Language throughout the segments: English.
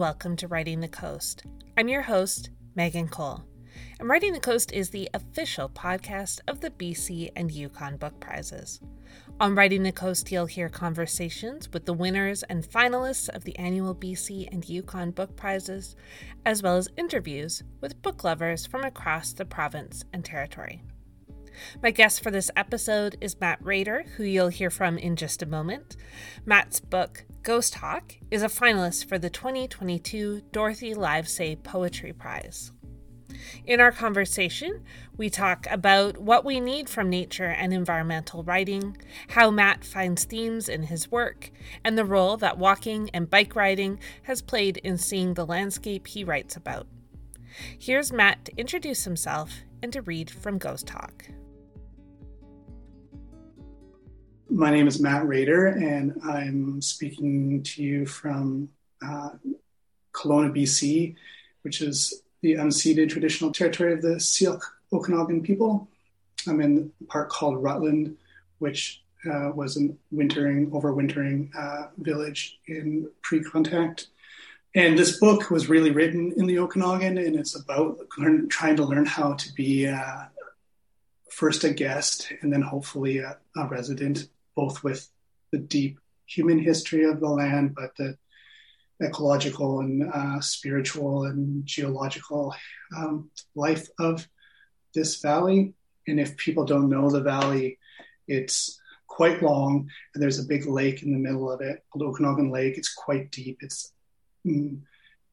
welcome to Writing the Coast. I'm your host, Megan Cole. And Writing the Coast is the official podcast of the BC and Yukon Book Prizes. On Writing the Coast, you'll hear conversations with the winners and finalists of the annual BC and Yukon Book Prizes, as well as interviews with book lovers from across the province and territory. My guest for this episode is Matt Rader, who you'll hear from in just a moment. Matt's book, Ghost Hawk, is a finalist for the 2022 Dorothy Livesay Poetry Prize. In our conversation, we talk about what we need from nature and environmental writing, how Matt finds themes in his work, and the role that walking and bike riding has played in seeing the landscape he writes about. Here's Matt to introduce himself and to read from Ghost Hawk. My name is Matt Rader, and I'm speaking to you from uh, Kelowna, BC, which is the unceded traditional territory of the Syilx Okanagan people. I'm in a park called Rutland, which uh, was a wintering, overwintering uh, village in pre-contact. And this book was really written in the Okanagan, and it's about learn, trying to learn how to be uh, first a guest and then hopefully a, a resident both with the deep human history of the land, but the ecological and uh, spiritual and geological um, life of this valley. And if people don't know the valley, it's quite long, and there's a big lake in the middle of it, the Okanagan Lake. It's quite deep. It's mm,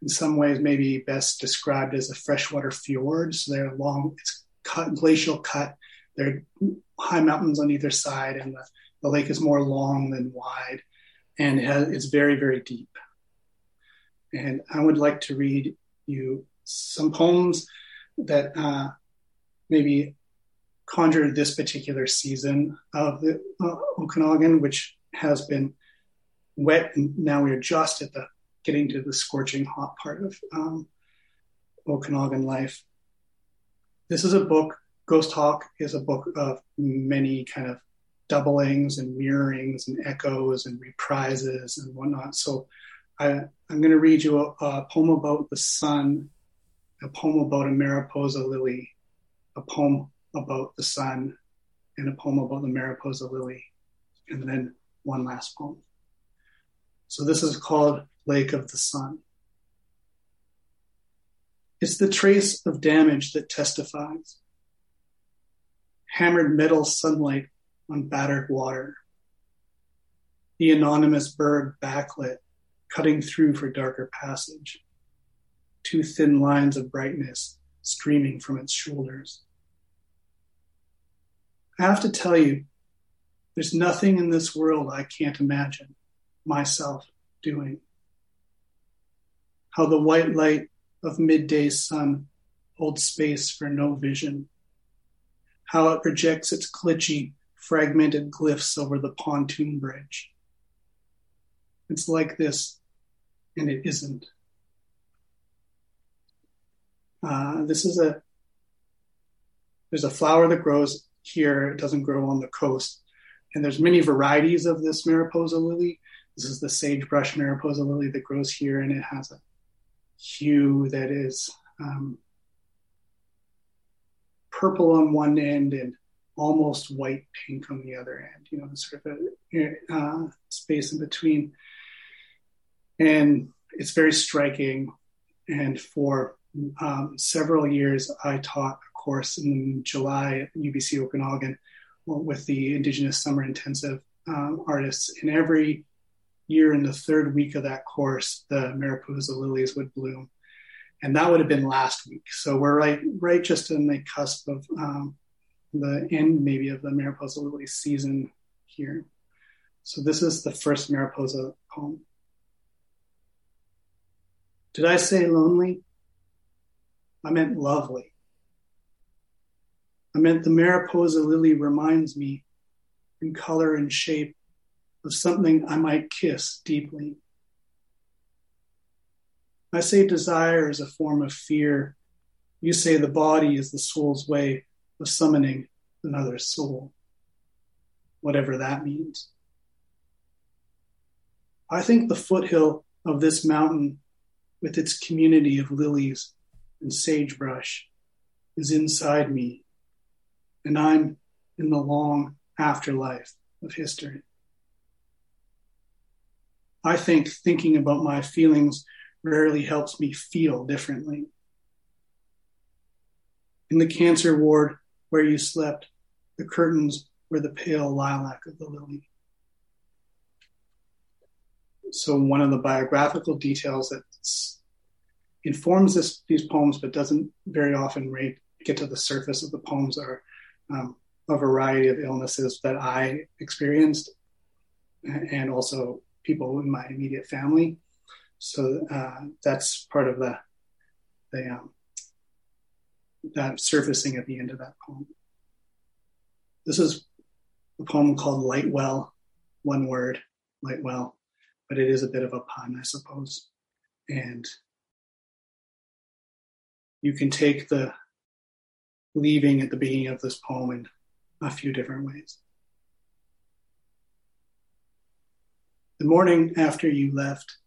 in some ways maybe best described as a freshwater fjord. So they're long. It's cut glacial cut. There are high mountains on either side, and the the lake is more long than wide, and it has, it's very, very deep. And I would like to read you some poems that uh, maybe conjure this particular season of the uh, Okanagan, which has been wet, and now we're just at the getting to the scorching hot part of um, Okanagan life. This is a book. Ghost Hawk is a book of many kind of doublings and mirrorings and echoes and reprises and whatnot. So I, am going to read you a, a, poem about the sun, a poem about a Mariposa lily, a poem about the sun, and a poem about the Mariposa lily, and then one last poem. So this is called Lake of the Sun. It's the trace of damage that testifies. Hammered metal sunlight on battered water. The anonymous bird backlit, cutting through for darker passage. Two thin lines of brightness streaming from its shoulders. I have to tell you, there's nothing in this world I can't imagine myself doing. How the white light of midday sun holds space for no vision. How it projects its glitchy, fragmented glyphs over the pontoon bridge. It's like this, and it isn't. Uh, this is a there's a flower that grows here. It doesn't grow on the coast, and there's many varieties of this Mariposa lily. This is the sagebrush Mariposa lily that grows here, and it has a hue that is um, purple on one end and almost white pink on the other end, you know, sort of a uh, space in between. And it's very striking. And for um, several years, I taught a course in July at UBC Okanagan with the Indigenous Summer Intensive um, artists. And every year in the third week of that course, the Mariposa lilies would bloom. And that would have been last week. So we're right, right just in the cusp of um, the end maybe of the Mariposa Lily season here. So this is the first Mariposa poem. Did I say lonely? I meant lovely. I meant the Mariposa lily reminds me in color and shape of something I might kiss deeply. I say desire is a form of fear. You say the body is the soul's way of summoning another soul, whatever that means. I think the foothill of this mountain with its community of lilies and sagebrush, is inside me, and I'm in the long afterlife of history. I think thinking about my feelings rarely helps me feel differently. In the cancer ward where you slept, the curtains were the pale lilac of the lily. So, one of the biographical details that informs this, these poems but doesn't very often get to the surface of the poems are um, a variety of illnesses that I experienced and also people in my immediate family. So uh, that's part of the, the um, that surfacing at the end of that poem. This is a poem called Lightwell, one word, Lightwell, but it is a bit of a pun, I suppose. And you can take the leaving at the beginning of this poem in a few different ways. The morning after you left,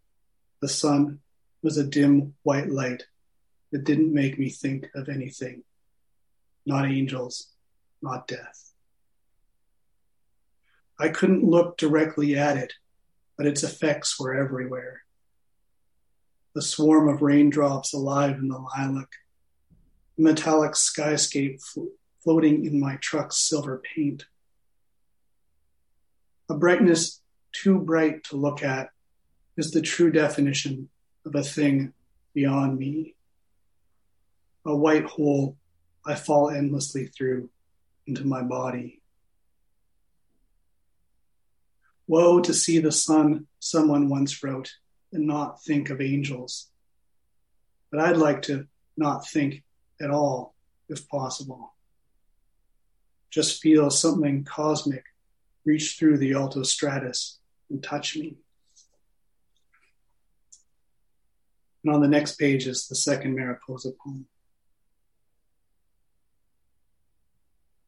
the sun was a dim white light that didn't make me think of anything. Not angels, not death. I couldn't look directly at it, but its effects were everywhere. The swarm of raindrops alive in the lilac, the metallic skyscape flo- floating in my truck's silver paint. A brightness too bright to look at is the true definition of a thing beyond me. A white hole I fall endlessly through into my body. Woe to see the sun, someone once wrote, and not think of angels. But I'd like to not think at all, if possible. Just feel something cosmic reach through the alto stratus and touch me. And on the next page is the second Mariposa poem.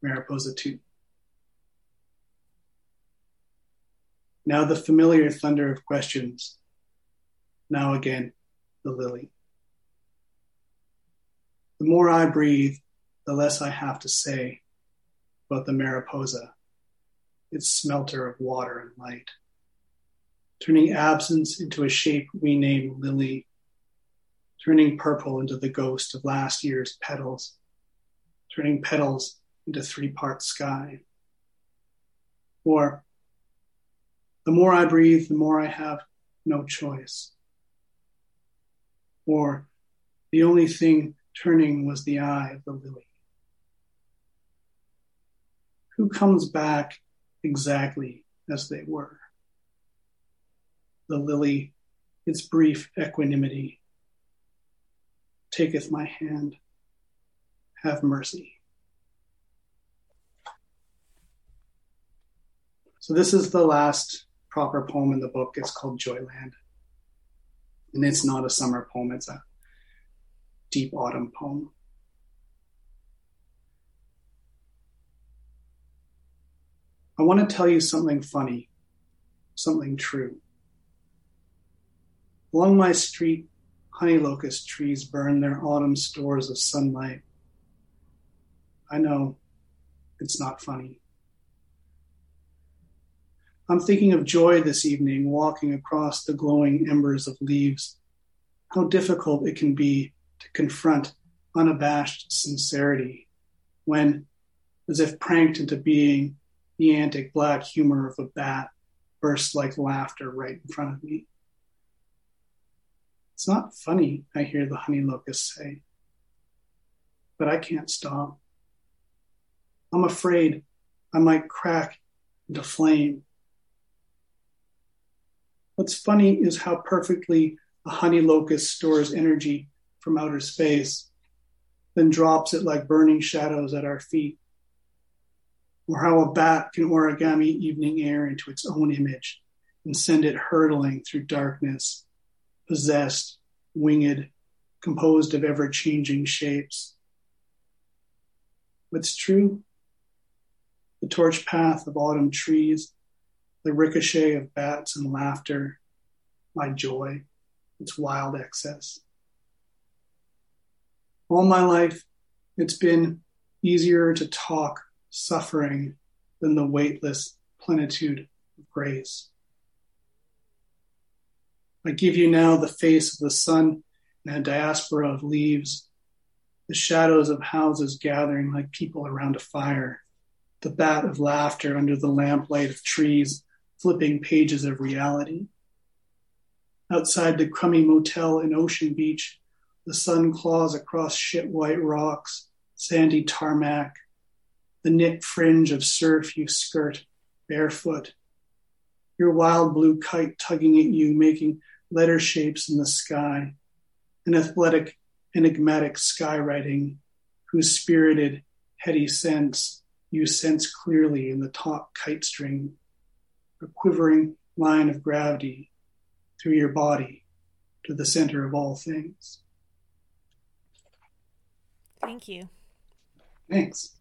Mariposa 2. Now the familiar thunder of questions. Now again, the lily. The more I breathe, the less I have to say about the Mariposa, its smelter of water and light, turning absence into a shape we name lily turning purple into the ghost of last year's petals, turning petals into three part sky. Or, the more I breathe, the more I have no choice. Or, the only thing turning was the eye of the lily. Who comes back exactly as they were? The lily, its brief equanimity, taketh my hand. Have mercy. So, this is the last proper poem in the book. It's called Joyland. And it's not a summer poem, it's a deep autumn poem. I want to tell you something funny, something true. Along my street, honey locust trees burn their autumn stores of sunlight. I know it's not funny. I'm thinking of joy this evening, walking across the glowing embers of leaves. How difficult it can be to confront unabashed sincerity when, as if pranked into being, the antic black humor of a bat bursts like laughter right in front of me. It's not funny, I hear the honey locust say. But I can't stop. I'm afraid I might crack into flame. What's funny is how perfectly a honey locust stores energy from outer space, then drops it like burning shadows at our feet. Or how a bat can origami evening air into its own image and send it hurtling through darkness possessed, winged, composed of ever changing shapes. What's true? The torch path of autumn trees, the ricochet of bats and laughter, my joy. its wild excess. All my life, it's been easier to talk suffering than the weightless plenitude of grace. I give you now the face of the sun and a diaspora of leaves, the shadows of houses gathering like people around a fire, the bat of laughter under the lamplight of trees, flipping pages of reality. Outside the crummy motel in Ocean Beach, the sun claws across shit white rocks, sandy tarmac, the knit fringe of surf you skirt barefoot. Your wild blue kite tugging at you, making letter shapes in the sky. An athletic, enigmatic skywriting whose spirited, heady sense you sense clearly in the top kite string, a quivering line of gravity through your body to the center of all things. Thank you. Thanks.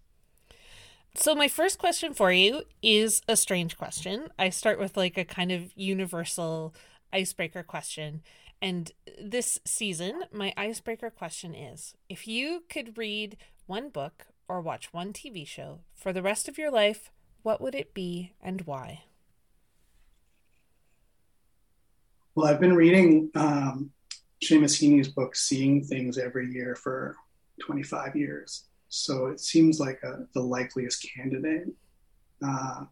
So, my first question for you is a strange question. I start with like a kind of universal icebreaker question. And this season, my icebreaker question is if you could read one book or watch one TV show for the rest of your life, what would it be and why? Well, I've been reading um, Seamus Heaney's book, Seeing Things, every year for 25 years. So it seems like a, the likeliest candidate. Uh,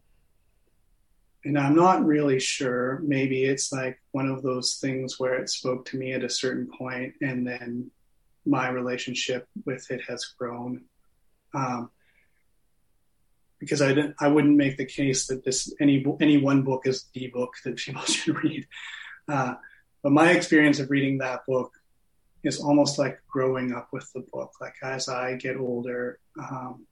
and I'm not really sure. Maybe it's like one of those things where it spoke to me at a certain point, and then my relationship with it has grown. Um, because I didn't, I wouldn't make the case that this any any one book is the book that people should read. Uh, but my experience of reading that book is almost like growing up with the book. Like as I get older, um,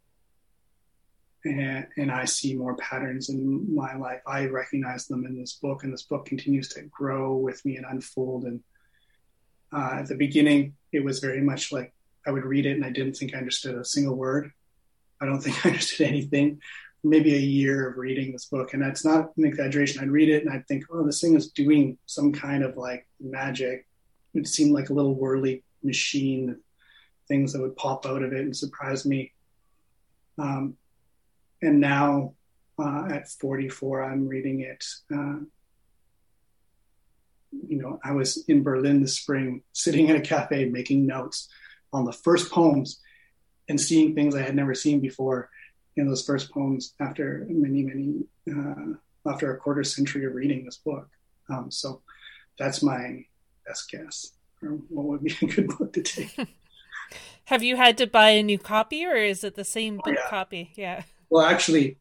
and, and I see more patterns in my life. I recognize them in this book, and this book continues to grow with me and unfold. And uh, at the beginning, it was very much like I would read it and I didn't think I understood a single word. I don't think I understood anything. Maybe a year of reading this book, and that's not an exaggeration. I'd read it and I'd think, oh, this thing is doing some kind of like magic. It seemed like a little whirly machine, things that would pop out of it and surprise me. Um, and now uh, at 44, I'm reading it. Uh, you know, I was in Berlin this spring, sitting in a cafe making notes on the first poems and seeing things I had never seen before in those first poems after many, many, uh, after a quarter century of reading this book. Um, so that's my best guess. Or what would be a good book to take? Have you had to buy a new copy or is it the same book oh, yeah. copy? Yeah. Well, actually,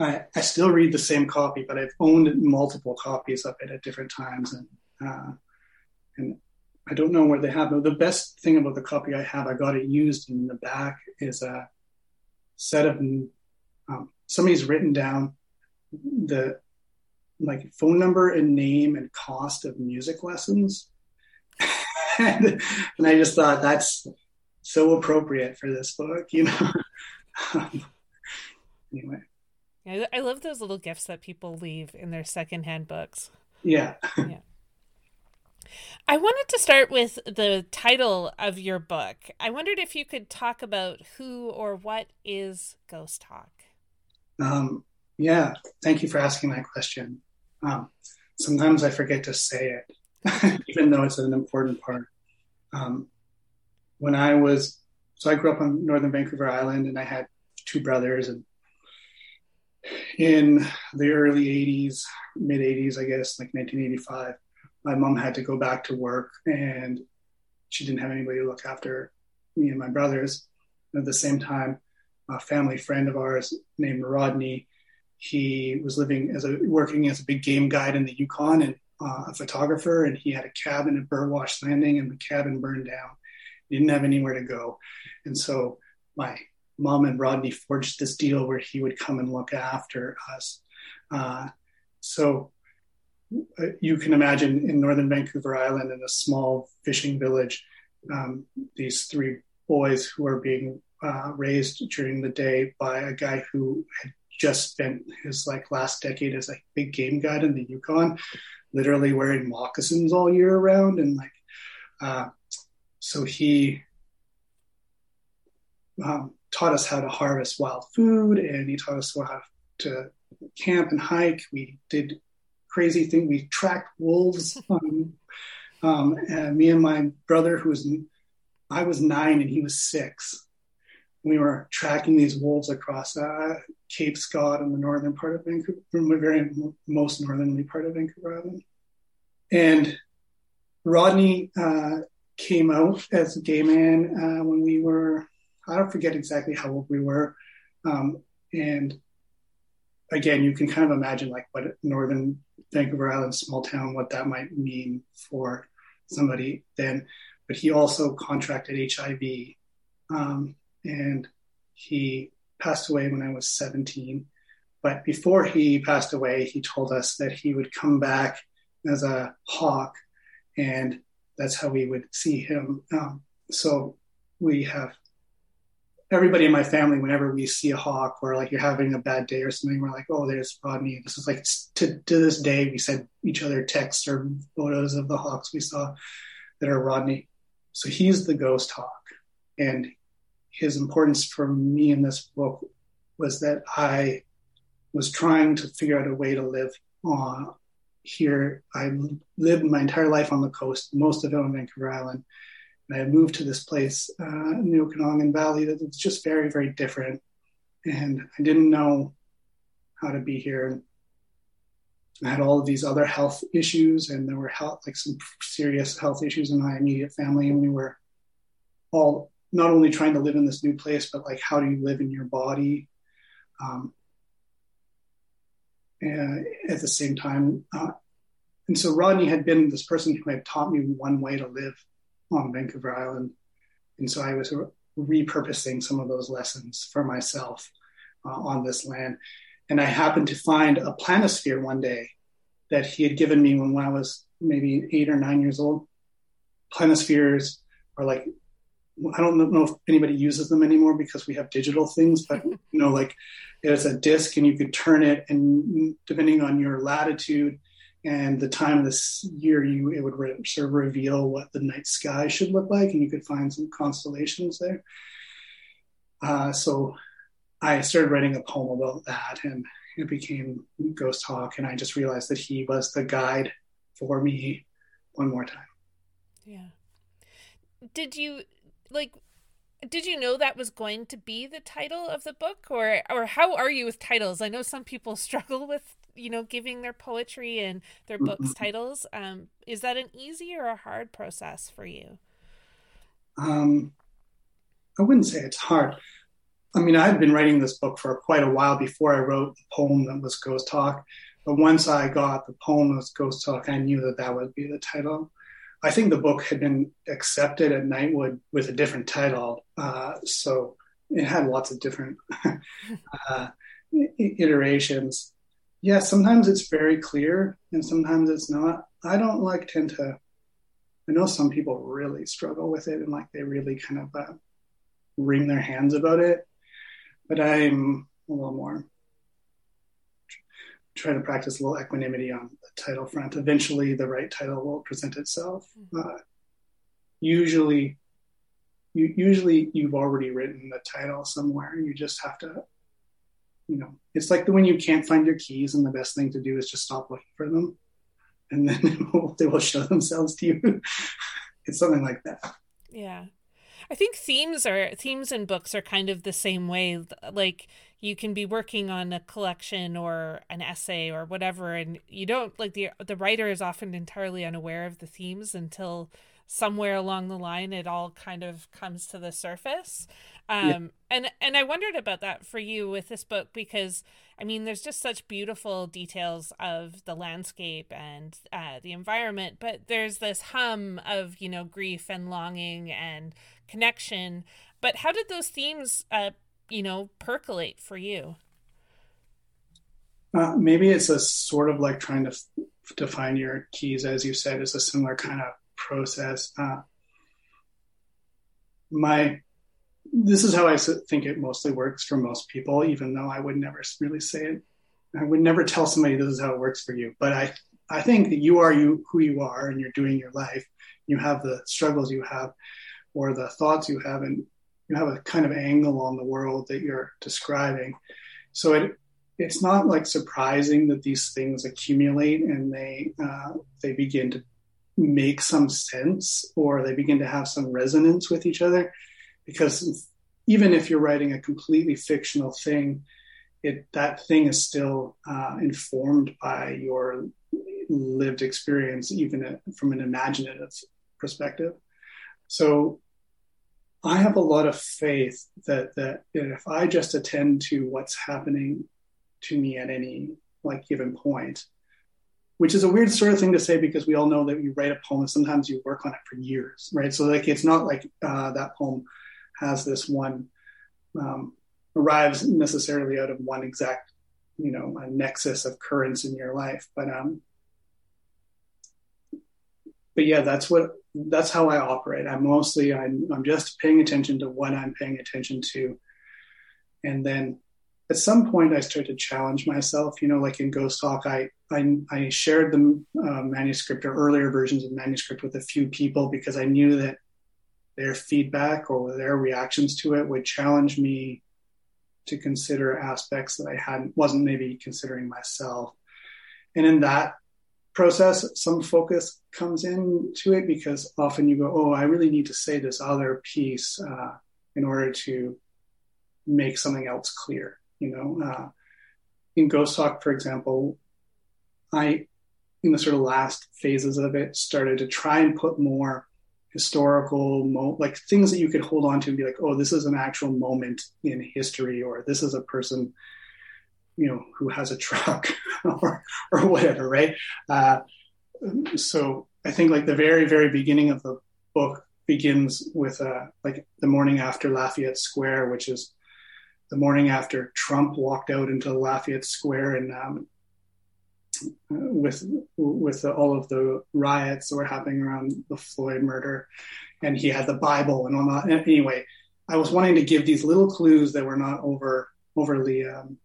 I, I still read the same copy, but I've owned multiple copies of it at different times, and uh, and I don't know where they have. The best thing about the copy I have, I got it used in the back, is a set of um, somebody's written down the like phone number and name and cost of music lessons. and, and, I just thought that's so appropriate for this book, you know. Um, anyway. Yeah, I love those little gifts that people leave in their secondhand books. Yeah. yeah. I wanted to start with the title of your book. I wondered if you could talk about who or what is Ghost Hawk. Um, yeah, thank you for asking that question. Um, sometimes I forget to say it, even though it's an important part. Um, when I was, so I grew up on Northern Vancouver Island and I had two brothers and in the early 80s, mid 80s, I guess, like 1985, my mom had to go back to work and she didn't have anybody to look after me and my brothers. at the same time, a family friend of ours named Rodney, he was living as a working as a big game guide in the Yukon and uh, a photographer, and he had a cabin at Burwash Landing, and the cabin burned down. He didn't have anywhere to go, and so my mom and Rodney forged this deal where he would come and look after us. Uh, so you can imagine in northern Vancouver Island, in a small fishing village, um, these three boys who are being uh, raised during the day by a guy who had just spent his like last decade as a big game guide in the Yukon literally wearing moccasins all year round. And like, uh, so he um, taught us how to harvest wild food and he taught us how to camp and hike. We did crazy thing. We tracked wolves. Um, um, and me and my brother, who was, I was nine and he was six. We were tracking these wolves across uh, Cape Scott in the northern part of Vancouver, from the very most northerly part of Vancouver Island. And Rodney uh, came out as a gay man uh, when we were, I don't forget exactly how old we were. Um, and again, you can kind of imagine like what northern Vancouver Island, small town, what that might mean for somebody then. But he also contracted HIV, um, and he passed away when I was 17. But before he passed away, he told us that he would come back as a hawk, and that's how we would see him. Um, so we have everybody in my family, whenever we see a hawk or like you're having a bad day or something, we're like, oh, there's Rodney. This is like to, to this day, we send each other texts or photos of the hawks we saw that are Rodney. So he's the ghost hawk. And his importance for me in this book was that I was trying to figure out a way to live on here. I lived my entire life on the coast, most of it on Vancouver Island. And I moved to this place uh, in the Okanagan Valley that was just very, very different. And I didn't know how to be here. I had all of these other health issues, and there were health, like some serious health issues in my immediate family. And we were all not only trying to live in this new place, but like how do you live in your body? Um, and at the same time, uh, and so Rodney had been this person who had taught me one way to live on Vancouver Island. And so I was repurposing some of those lessons for myself uh, on this land. And I happened to find a planisphere one day that he had given me when I was maybe eight or nine years old. Planispheres are like, I don't know if anybody uses them anymore because we have digital things, but you know, like it's a disc and you could turn it and depending on your latitude, and the time of this year you it would re- sort of reveal what the night sky should look like and you could find some constellations there. Uh, so i started writing a poem about that and it became ghost hawk and i just realized that he was the guide for me one more time. Yeah. Did you like did you know that was going to be the title of the book or or how are you with titles? I know some people struggle with you know giving their poetry and their books mm-hmm. titles um, is that an easy or a hard process for you? Um, i wouldn't say it's hard. I mean i'd been writing this book for quite a while before i wrote the poem that was ghost hawk but once i got the poem was ghost hawk i knew that that would be the title. I think the book had been accepted at nightwood with a different title uh, so it had lots of different uh, iterations yeah, sometimes it's very clear and sometimes it's not. I don't like tend to. I know some people really struggle with it and like they really kind of uh, wring their hands about it, but I'm a little more try to practice a little equanimity on the title front. Eventually, the right title will present itself. Uh, usually, you, usually you've already written the title somewhere. You just have to you know, it's like the when you can't find your keys, and the best thing to do is just stop looking for them, and then they will show themselves to you. it's something like that. Yeah. I think themes are themes in books are kind of the same way. Like you can be working on a collection or an essay or whatever, and you don't like the the writer is often entirely unaware of the themes until somewhere along the line it all kind of comes to the surface. Um yeah. and and i wondered about that for you with this book because i mean there's just such beautiful details of the landscape and uh, the environment but there's this hum of you know grief and longing and connection. But how did those themes uh you know percolate for you? Uh, maybe it's a sort of like trying to f- to find your keys as you said is a similar kind of process. Uh, my this is how I think it mostly works for most people, even though I would never really say it. I would never tell somebody this is how it works for you, but I I think that you are you who you are, and you're doing your life. You have the struggles you have, or the thoughts you have, and you have a kind of angle on the world that you're describing. So it it's not like surprising that these things accumulate and they uh, they begin to make some sense or they begin to have some resonance with each other. Because even if you're writing a completely fictional thing it that thing is still uh, informed by your lived experience even from an imaginative perspective. So i have a lot of faith that that if i just attend to what's happening to me at any like given point which is a weird sort of thing to say because we all know that you write a poem and sometimes you work on it for years right? So like it's not like uh, that poem has this one um, arrives necessarily out of one exact you know a nexus of currents in your life but um but yeah that's what that's how i operate. I'm mostly i'm, I'm just paying attention to what i'm paying attention to and then at some point I started to challenge myself. You know, like in Ghost Hawk, I I, I shared the uh, manuscript or earlier versions of manuscript with a few people because I knew that their feedback or their reactions to it would challenge me to consider aspects that I hadn't wasn't maybe considering myself. And in that process, some focus comes into it because often you go, "Oh, I really need to say this other piece uh, in order to make something else clear." You know, uh, in Ghost Hawk, for example, I, in the sort of last phases of it, started to try and put more historical, mo- like things that you could hold on to and be like, oh, this is an actual moment in history, or this is a person, you know, who has a truck, or or whatever, right? Uh, so I think like the very very beginning of the book begins with uh, like the morning after Lafayette Square, which is the morning after Trump walked out into Lafayette Square and um, with with the, all of the riots that were happening around the Floyd murder, and he had the Bible and all that. Anyway, I was wanting to give these little clues that were not over overly um,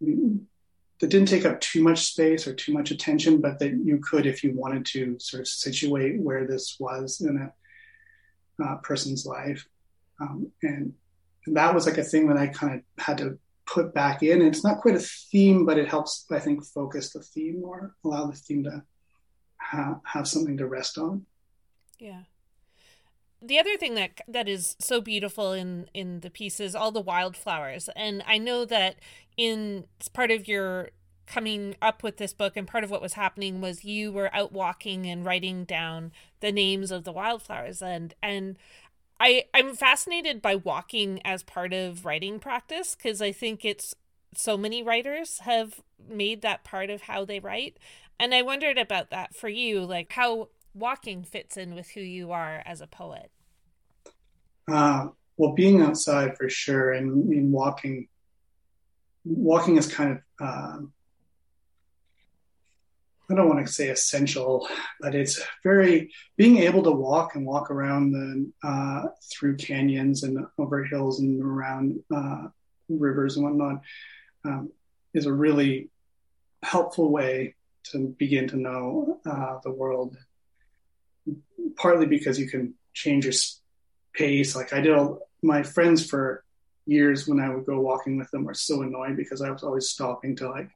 that didn't take up too much space or too much attention, but that you could, if you wanted to, sort of situate where this was in a uh, person's life, um, and and that was like a thing that I kind of had to put back in. And It's not quite a theme, but it helps, I think, focus the theme or allow the theme to ha- have something to rest on. Yeah. The other thing that that is so beautiful in in the piece is all the wildflowers, and I know that in part of your coming up with this book and part of what was happening was you were out walking and writing down the names of the wildflowers and and I I'm fascinated by walking as part of writing practice because I think it's so many writers have made that part of how they write. And I wondered about that for you, like how walking fits in with who you are as a poet. Uh, well, being outside for sure, and, and walking, walking is kind of uh, I don't want to say essential, but it's very being able to walk and walk around the uh, through canyons and over hills and around uh, rivers and whatnot um, is a really helpful way to begin to know uh, the world. Partly because you can change your pace. Like I did, all, my friends for years when I would go walking with them were so annoyed because I was always stopping to like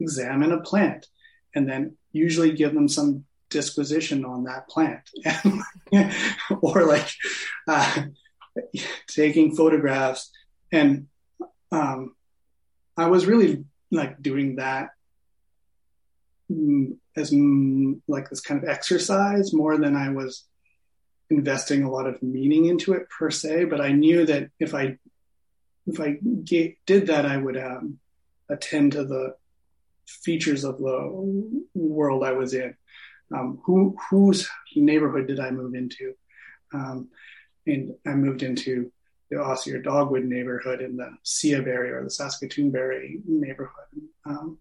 examine a plant and then usually give them some disquisition on that plant. Or like uh, taking photographs. And um, i was really like doing that mm, as mm, like this kind of exercise more than i was investing a lot of meaning into it per se. But i knew that if i if i did that i would um, attend to the features of the world I was in. Um, who whose neighborhood did I move into? Um, and I moved into the Osier Dogwood neighborhood in the Siaberry or the Saskatoonberry neighborhood. Um,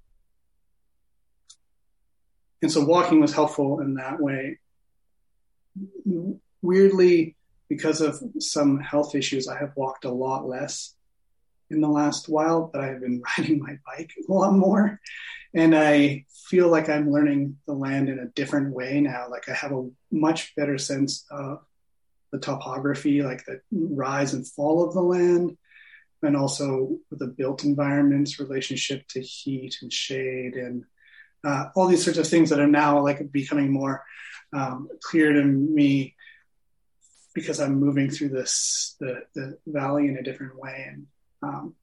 and so walking was helpful in that way. Weirdly, because of some health issues, I have walked a lot less in the last while, but I've been riding my bike a lot more. And I feel like I'm learning the land in a different way now. Like I have a much better sense of the topography, like the rise and fall of the land, and also the built environment's relationship to heat and shade and uh, all these sorts of things that are now like becoming more um, clear to me because I'm moving through this the, the valley in a different way. And um,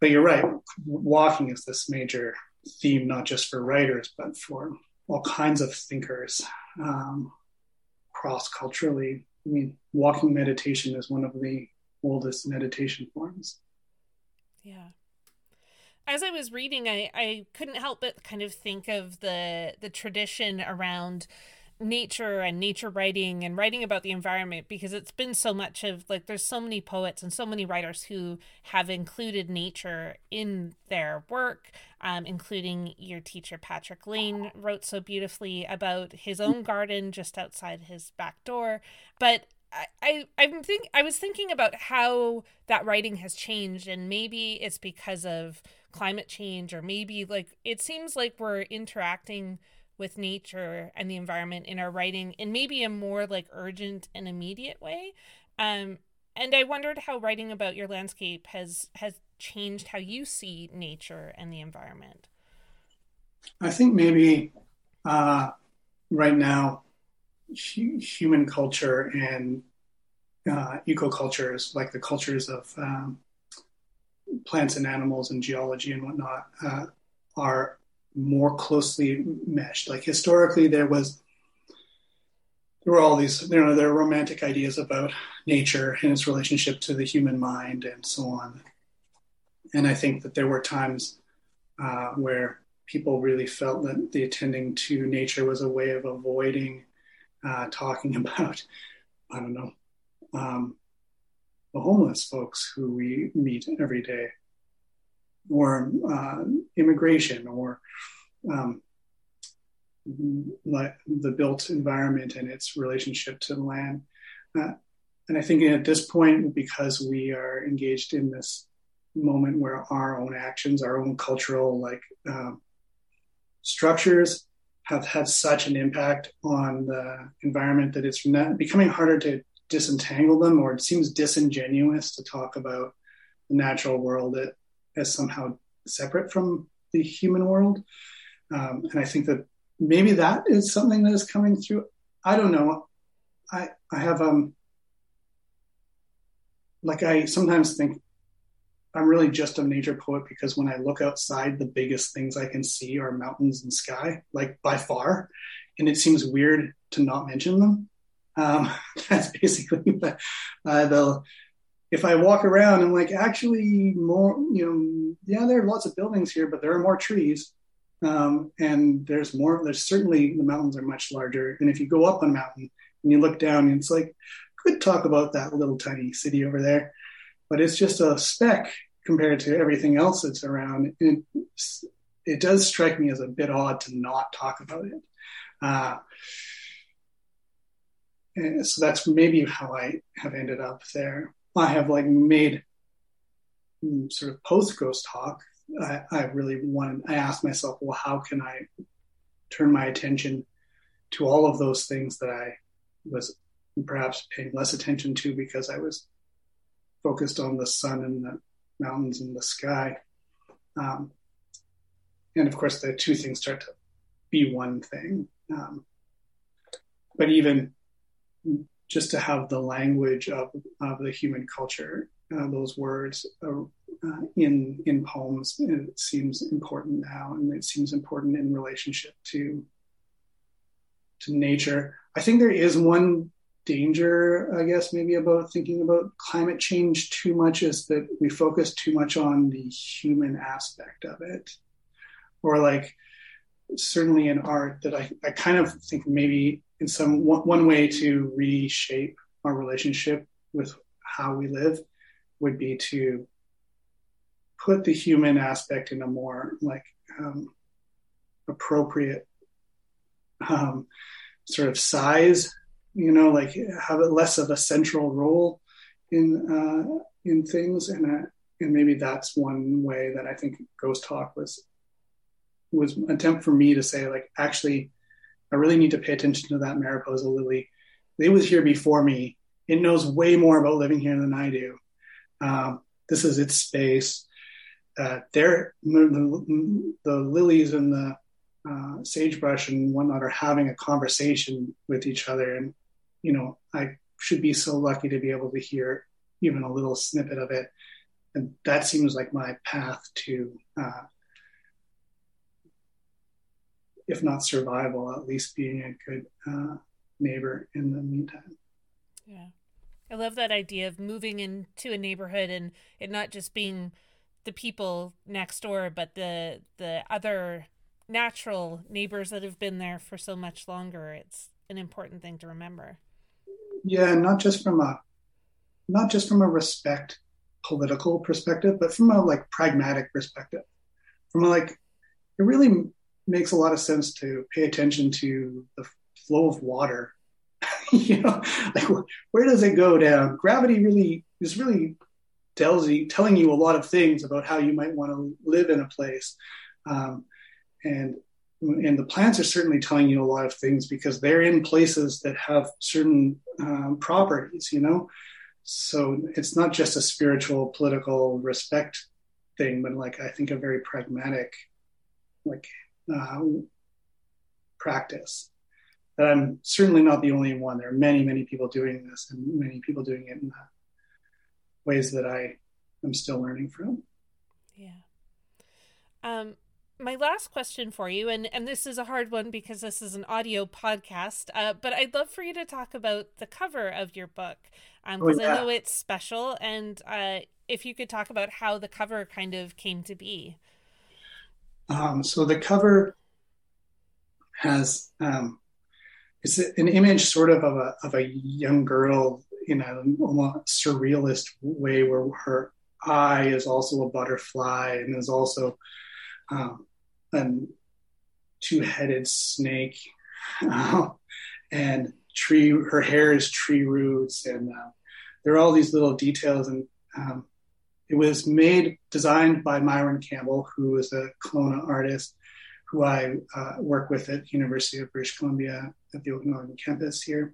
but you're right, walking is this major theme, not just for writers, but for all kinds of thinkers um, cross culturally. I mean, walking meditation is one of the oldest meditation forms. Yeah. As I was reading, I, I couldn't help but kind of think of the the tradition around nature and nature writing and writing about the environment because it's been so much of like there's so many poets and so many writers who have included nature in their work um, including your teacher patrick lane wrote so beautifully about his own garden just outside his back door. But I, I I'm think I was thinking about how that writing has changed and maybe it's because of climate change or maybe like it seems like we're interacting with nature and the environment in our writing in maybe a more like urgent and immediate way. Um, and I wondered how writing about your landscape has has changed how you see nature and the environment. I think maybe uh, right now, hu- human culture and uh, ecocultures, like the cultures of um, plants and animals and geology and whatnot, uh, are more closely meshed. Like historically, there was there were all these you know there are romantic ideas about nature and its relationship to the human mind and so on. And I think that there were times uh, where people really felt that the attending to nature was a way of avoiding uh, talking about I don't know um, the homeless folks who we meet every day or uh, immigration or um, the built environment and its relationship to the land. Uh, and I think at this point, because we are engaged in this moment where our own actions, our own cultural like um, structures have had such an impact on the environment that it's becoming harder to disentangle them, or it seems disingenuous to talk about the natural world as somehow separate from the human world. Um, and I think that maybe that is something that is coming through. I don't know. I I have um like I sometimes think I'm really just a nature poet because when I look outside, the biggest things I can see are mountains and sky, like by far, and it seems weird to not mention them. Um, that's basically the, uh, the if I walk around, I'm like, actually, more, you know, yeah, there are lots of buildings here, but there are more trees. Um, and there's more, there's certainly the mountains are much larger. And if you go up a mountain and you look down, it's like, could talk about that little tiny city over there, but it's just a speck compared to everything else that's around. It, it does strike me as a bit odd to not talk about it. Uh, so that's maybe how I have ended up there. I have like made mm, sort of post ghost hawk. I, I really wanted, I asked myself, well, how can I turn my attention to all of those things that I was perhaps paying less attention to because I was focused on the sun and the mountains and the sky. Um, and of course, the two things start to be one thing. Um, but even just to have the language of, of the human culture, uh, those words uh, uh, in in poems, it seems important now, and it seems important in relationship to to nature. I think there is one danger, I guess, maybe about thinking about climate change too much is that we focus too much on the human aspect of it, or like certainly in art that I, I kind of think maybe in some one, way to reshape our relationship with how we live would be to put the human aspect in a more like um, appropriate um, sort of size you know like have it less of a central role in uh, in things, and uh, and maybe that's one way that I think Ghost Hawk was was attempt for me to say like actually I really need to pay attention to that Mariposa lily. It was here before me. It knows way more about living here than I do. Um, this is its space. Uh, there, the, the, lilies and the uh, sagebrush and whatnot are having a conversation with each other, and you know I should be so lucky to be able to hear even a little snippet of it, and that seems like my path to uh, if not survival, at least being a good uh, neighbor in the meantime. Yeah. I love that idea of moving into a neighborhood and it not just being the people next door, but the the other natural neighbors that have been there for so much longer. It's an important thing to remember. Yeah, not just from a not just from a respect political perspective, but from a like pragmatic perspective. From a like it really makes a lot of sense to pay attention to the flow of water. you know, like where does it go down? Gravity really is really tells you, telling you a lot of things about how you might want to live in a place. Um, and and the plants are certainly telling you a lot of things because they're in places that have certain um, properties, you know. So it's not just a spiritual, political respect thing, but like I think a very pragmatic, like uh, practice. But I'm certainly not the only one. There are many, many people doing this, and many people doing it in ways that I am still learning from. Yeah. Um, my last question for you, and and this is a hard one because this is an audio podcast, uh, but I'd love for you to talk about the cover of your book because um, oh, yeah. I know it's special, and uh, if you could talk about how the cover kind of came to be. Um, so the cover has um, it's an image sort of of a of a young girl in a almost surrealist way, where her eye is also a butterfly and is also um, a two-headed snake, and tree. Her hair is tree roots, and uh, there are all these little details and um, it was made, designed by Myron Campbell, who is a Kelowna artist who I uh, work with at University of British Columbia at the Okanagan campus here.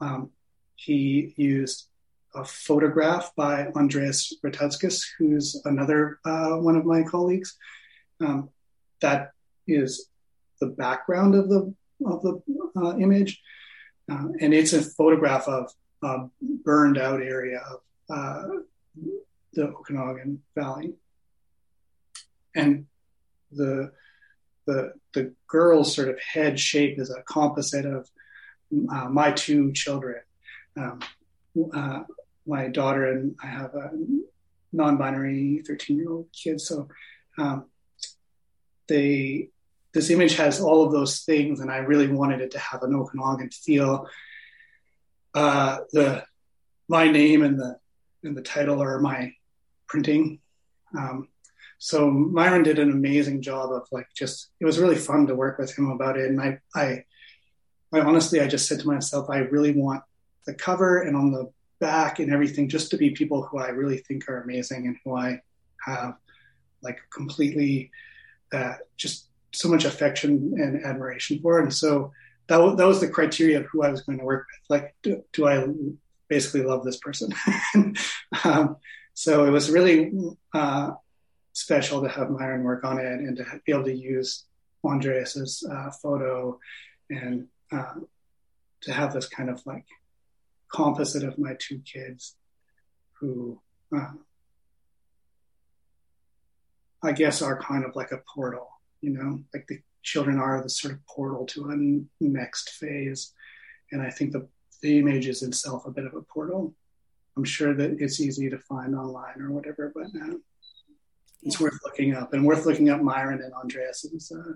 Um, he used a photograph by Andreas Rutkauskas, who's another uh, one of my colleagues. Um, that is the background of the of the uh, image, uh, and it's a photograph of a burned out area of uh, the Okanagan Valley. And the the the girl's sort of head shape is a composite of uh, my two children. Um, uh, my daughter and I have a non-binary 13-year-old kid, so um, they this image has all of those things, and I really wanted it to have an Okanagan feel. Uh, the my name and the and the title are my printing. Um, so Myron did an amazing job of like just it was really fun to work with him about it. And I I, I honestly I just said to myself, I really want the cover and on the back and everything just to be people who I really think are amazing and who I have like completely uh, just so much affection and admiration for. And so that, w- that was the criteria of who I was going to work with. Like, do, do I basically love this person? um, so it was really uh, special to have Myron work on it and to be able to use Andreas's uh, photo and uh, to have this kind of like composite of my two kids who uh, I guess are kind of like a portal, you know, like the children are the sort of portal to a next phase. And I think the, the image is itself a bit of a portal. I'm sure that it's easy to find online or whatever, but uh, it's yeah. worth looking up and worth looking up Myron and Andreas's uh,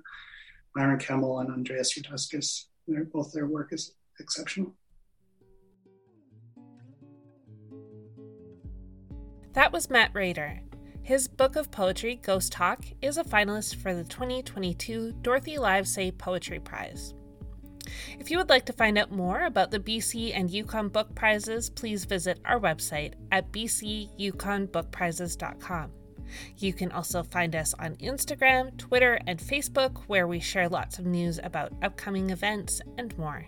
Myron Campbell and Andreas Rutkauskas. They're both their work is exceptional. That was Matt Rader. His book of poetry, Ghost Hawk, is a finalist for the 2022 Dorothy Livesay Poetry Prize. If you would like to find out more about the BC and Yukon Book Prizes, please visit our website at bcyukonbookprizes.com. You can also find us on Instagram, Twitter, and Facebook, where we share lots of news about upcoming events and more.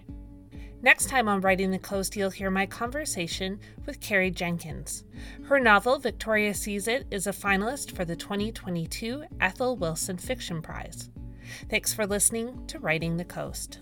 Next time on Writing the Coast, you'll hear my conversation with Carrie Jenkins. Her novel, Victoria Sees It, is a finalist for the 2022 Ethel Wilson Fiction Prize. Thanks for listening to Writing the Coast.